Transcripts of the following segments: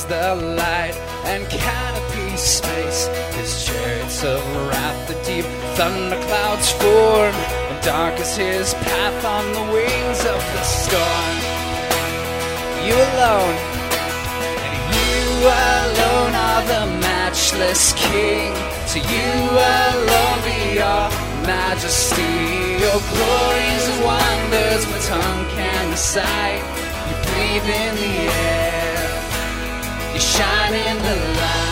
is the light and canopy space. His chariots of wrath, the deep thunder clouds form, and dark is his path on the wings of the storm. You alone, and you alone are the matchless King. To you alone be your majesty, your glories and wonders, my tongue can recite. You breathe in the air, shine in the light.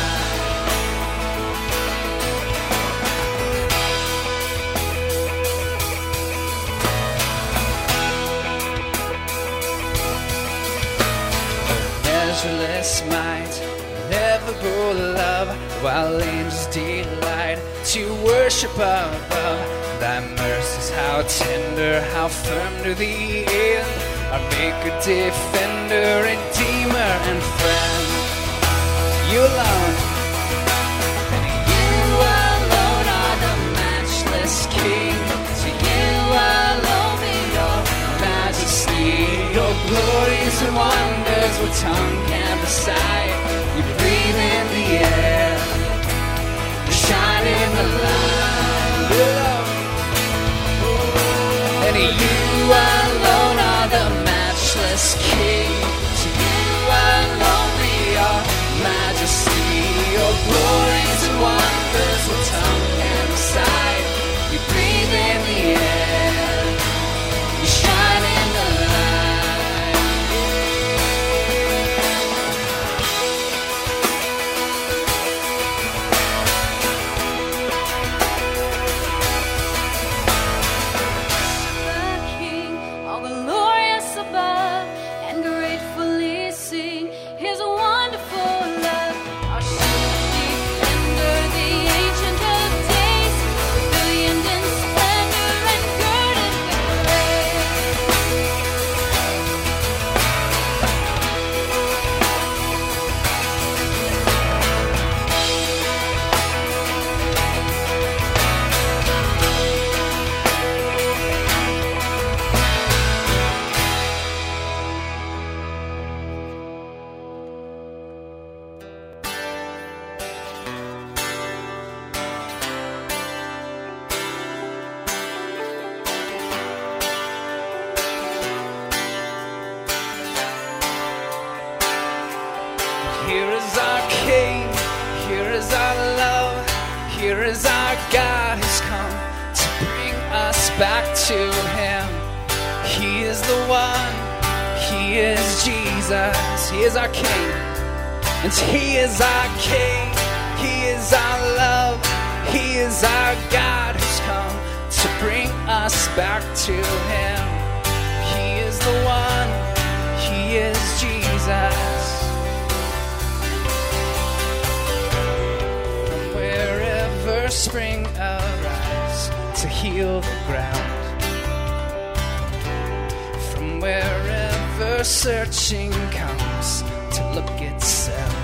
measureless might, ineffable love, while angels delight to worship above. Thy mercies, how tender, how firm to the end, our maker, defender, redeemer, and friend. You alone, you alone are the matchless King. To you alone your glories and wonders, what tongue can recite. Wherever spring arise to heal the ground. From wherever searching comes to look itself.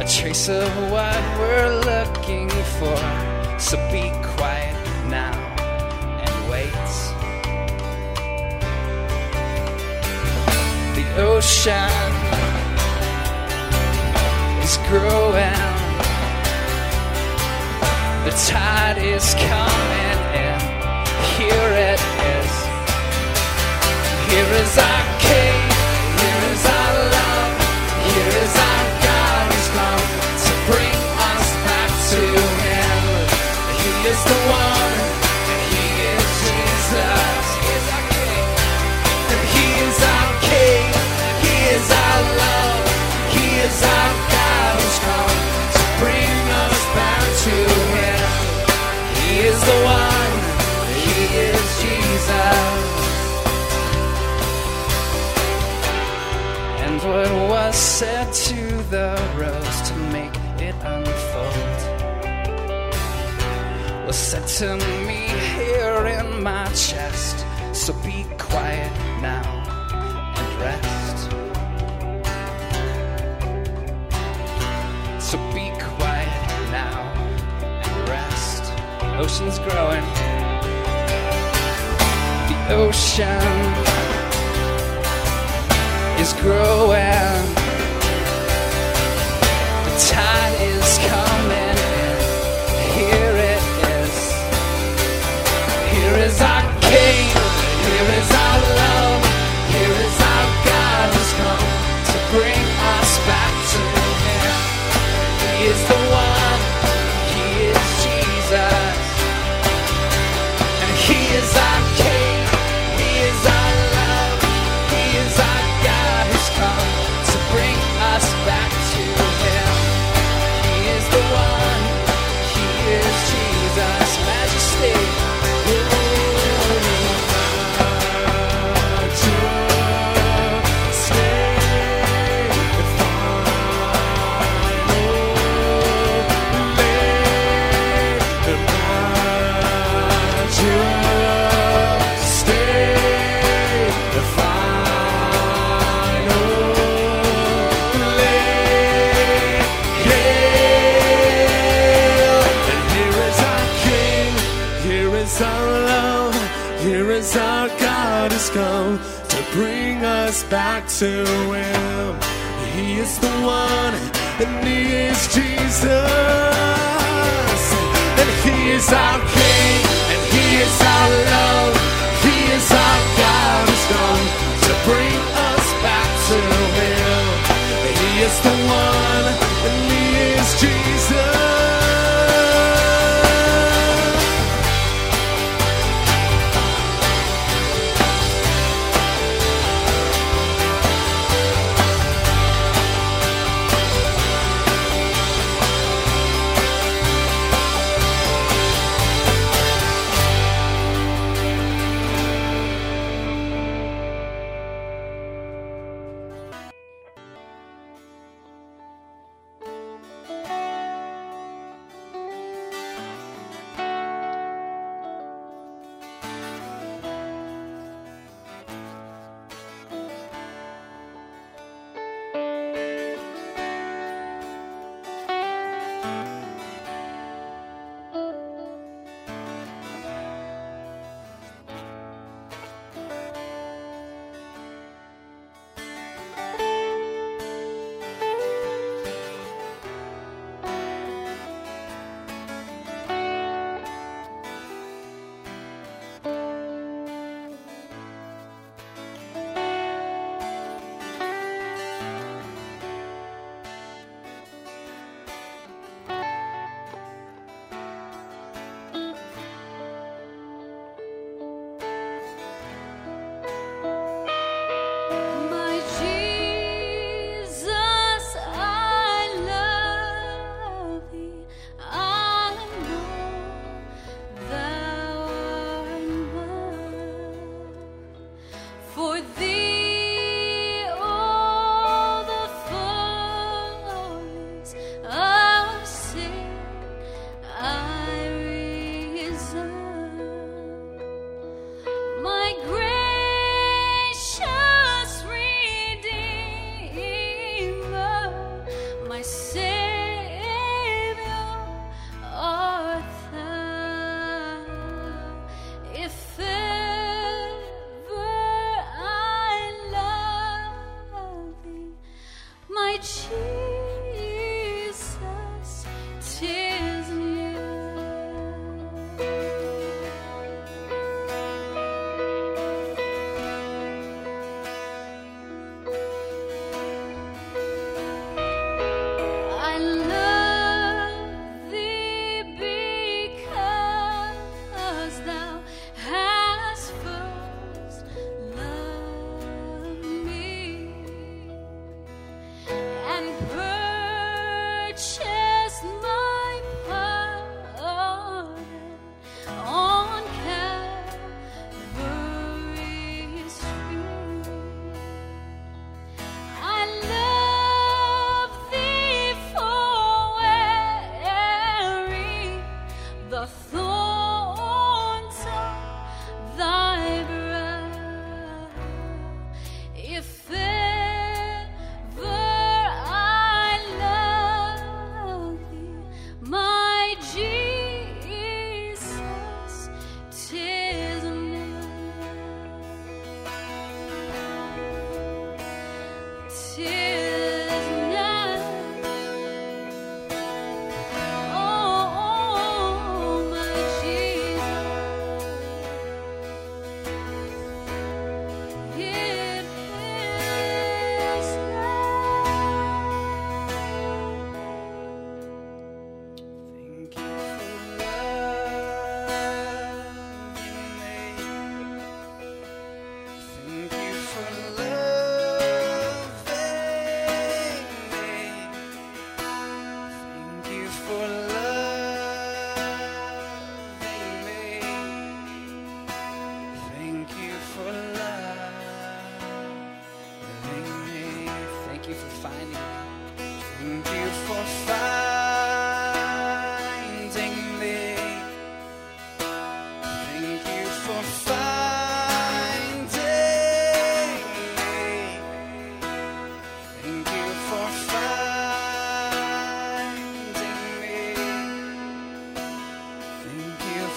A trace of what we're looking for. So be quiet now and wait. The ocean is growing. The tide is coming in. Here it is. Here is our said to the rose to make it unfold was said to me here in my chest. So be quiet now and rest. So be quiet now and rest. Ocean's growing. The ocean is growing. The bring us back to Him. He is the one, and He is Jesus. And He is our King, and He is our love. He is our God who's come to bring us back to Him. He is the one, and He is Jesus.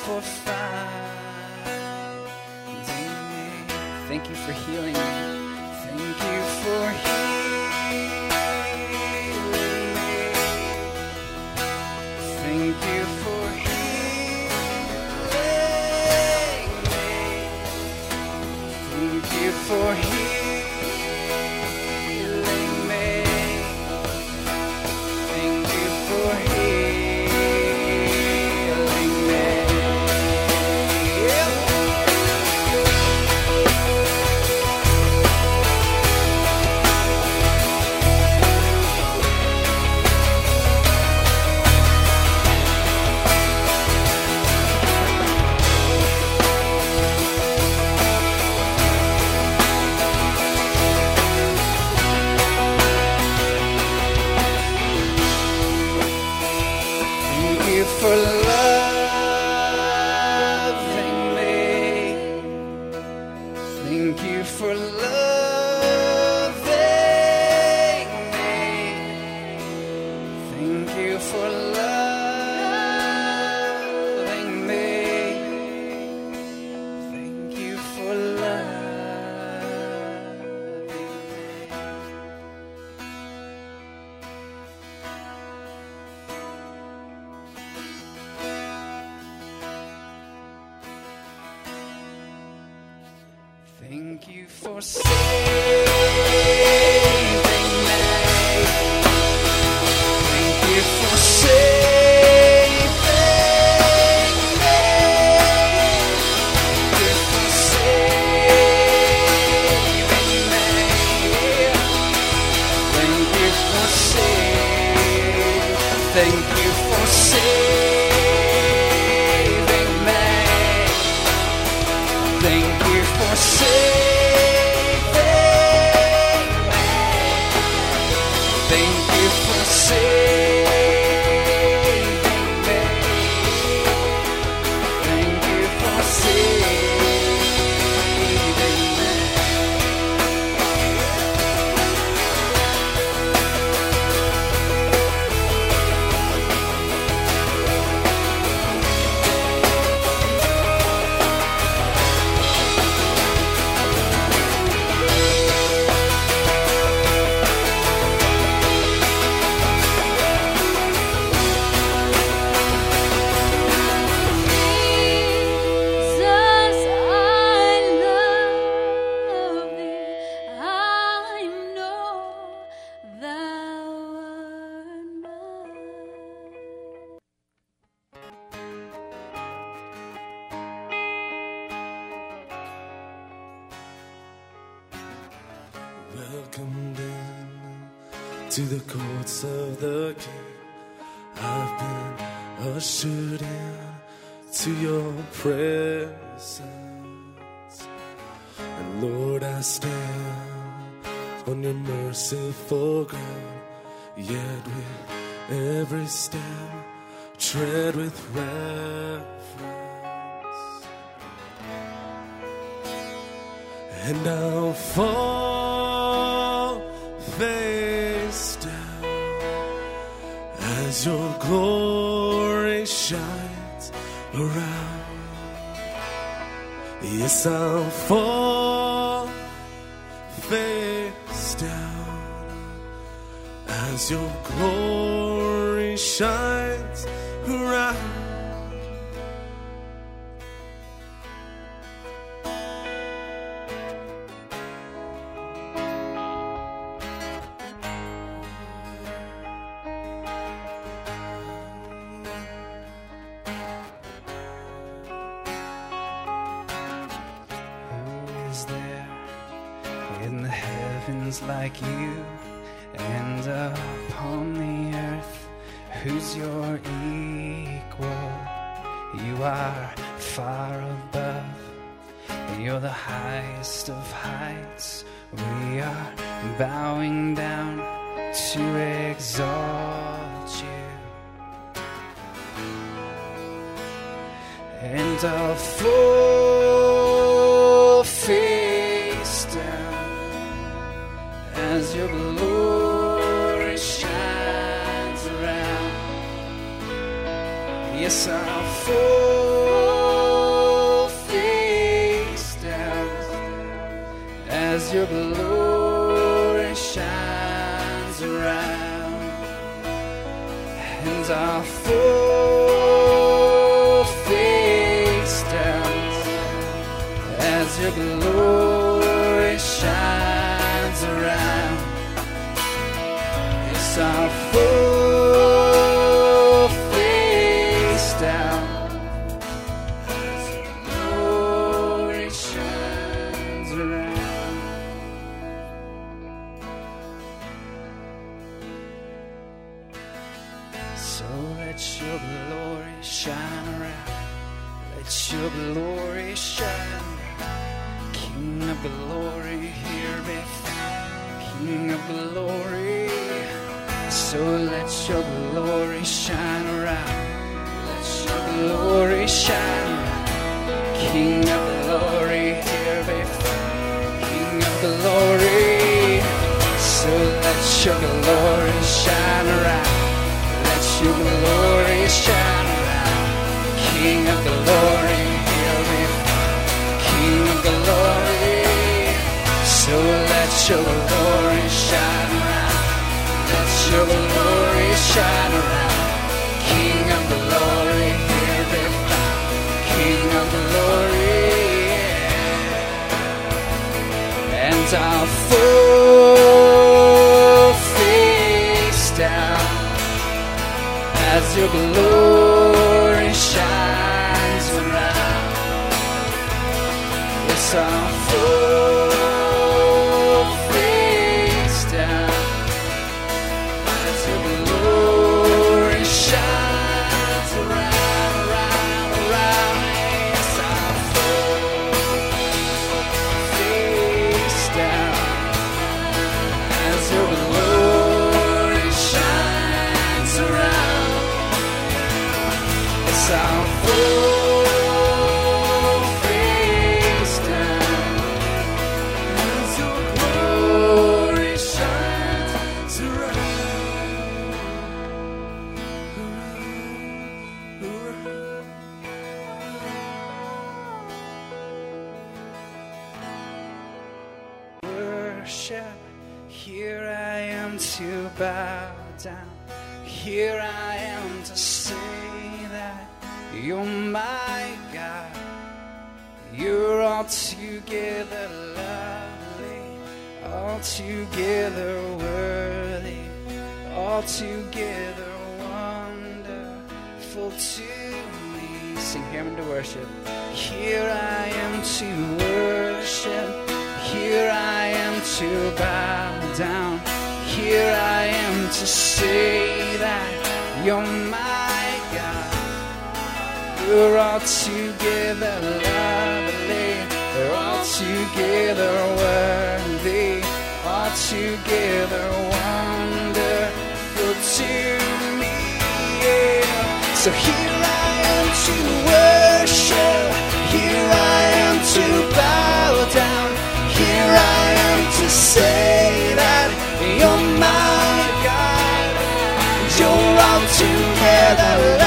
For finding me. Thank you for healing me. Thank you for healing me. Thank you for healing me. Thank you for healing for loving Thank you for saving to the courts of the King. I've been ushered in to your presence. And Lord, I stand on your merciful ground. Yet with every step, tread with reverence. and I'll fall as your glory shines around. Yes, I'll fall face down as your glory shines around. Yes, I'll fall face down as your glory King of glory. So let your glory shine around. Let your glory shine around. King of glory, here be found. King of glory. So let your glory shine around. Let your glory shine around. King of glory, here found. King of glory. So let your glory shine around. King of glory, here. King of glory. And I'll fall face down as your glory altogether worthy, altogether wonderful to me. Sing hymn to worship. Here I am to worship. Here I am to bow down. Here I am to say that you're my God. You're all together lovely. You're all together worthy. Together wonderful to me. Yeah. So here I am to worship. Here I am to bow down. Here I am to say that you're my God. You're all together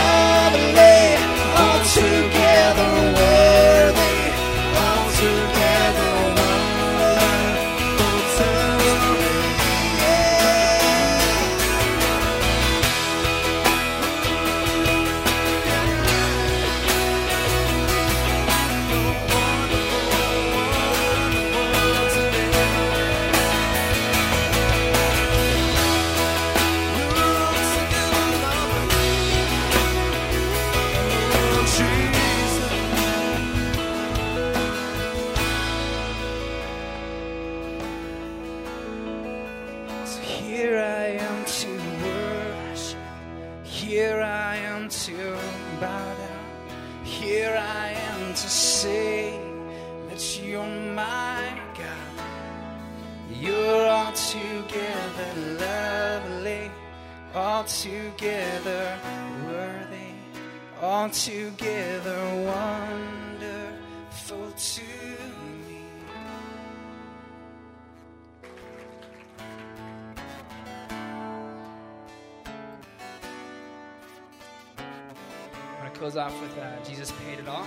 close off with uh, Jesus Paid It All.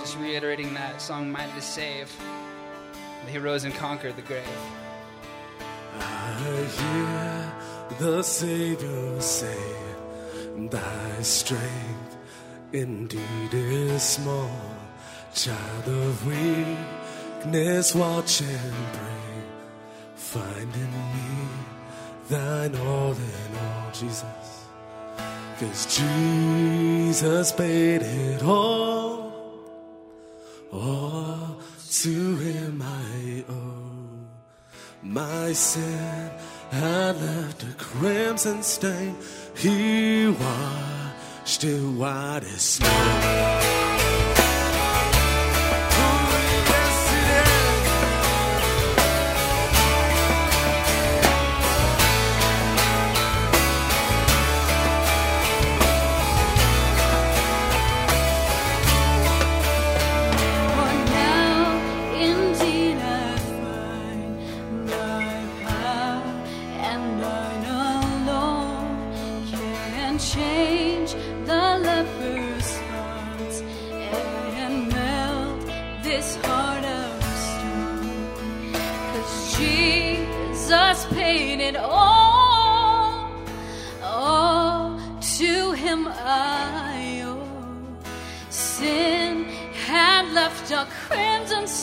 Just reiterating that song, Mighty to Save. that He rose and conquered the grave. I hear the Savior say, Thy strength indeed is small. Child of weakness, watch and pray. Find in me thine all in all, Jesus. Cause Jesus paid it all. All to him I owe. My sin had left a crimson stain. He washed it white as snow.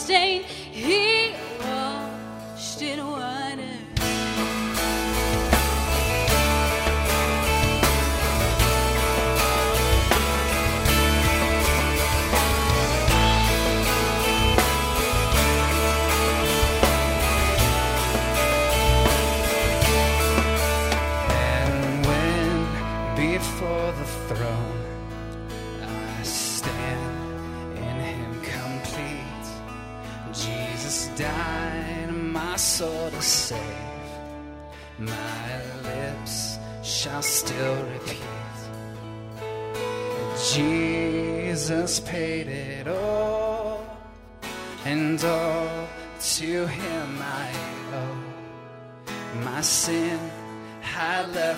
Crimson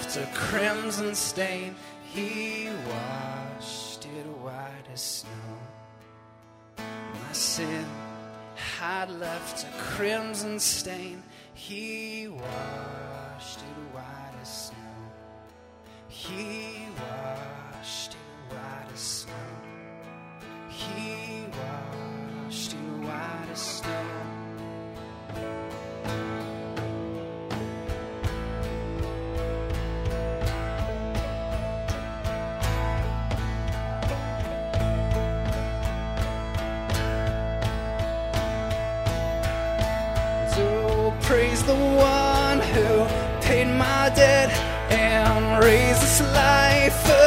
left a crimson stain. He washed it white as snow. My sin had left a crimson stain. He washed it white as snow. He this life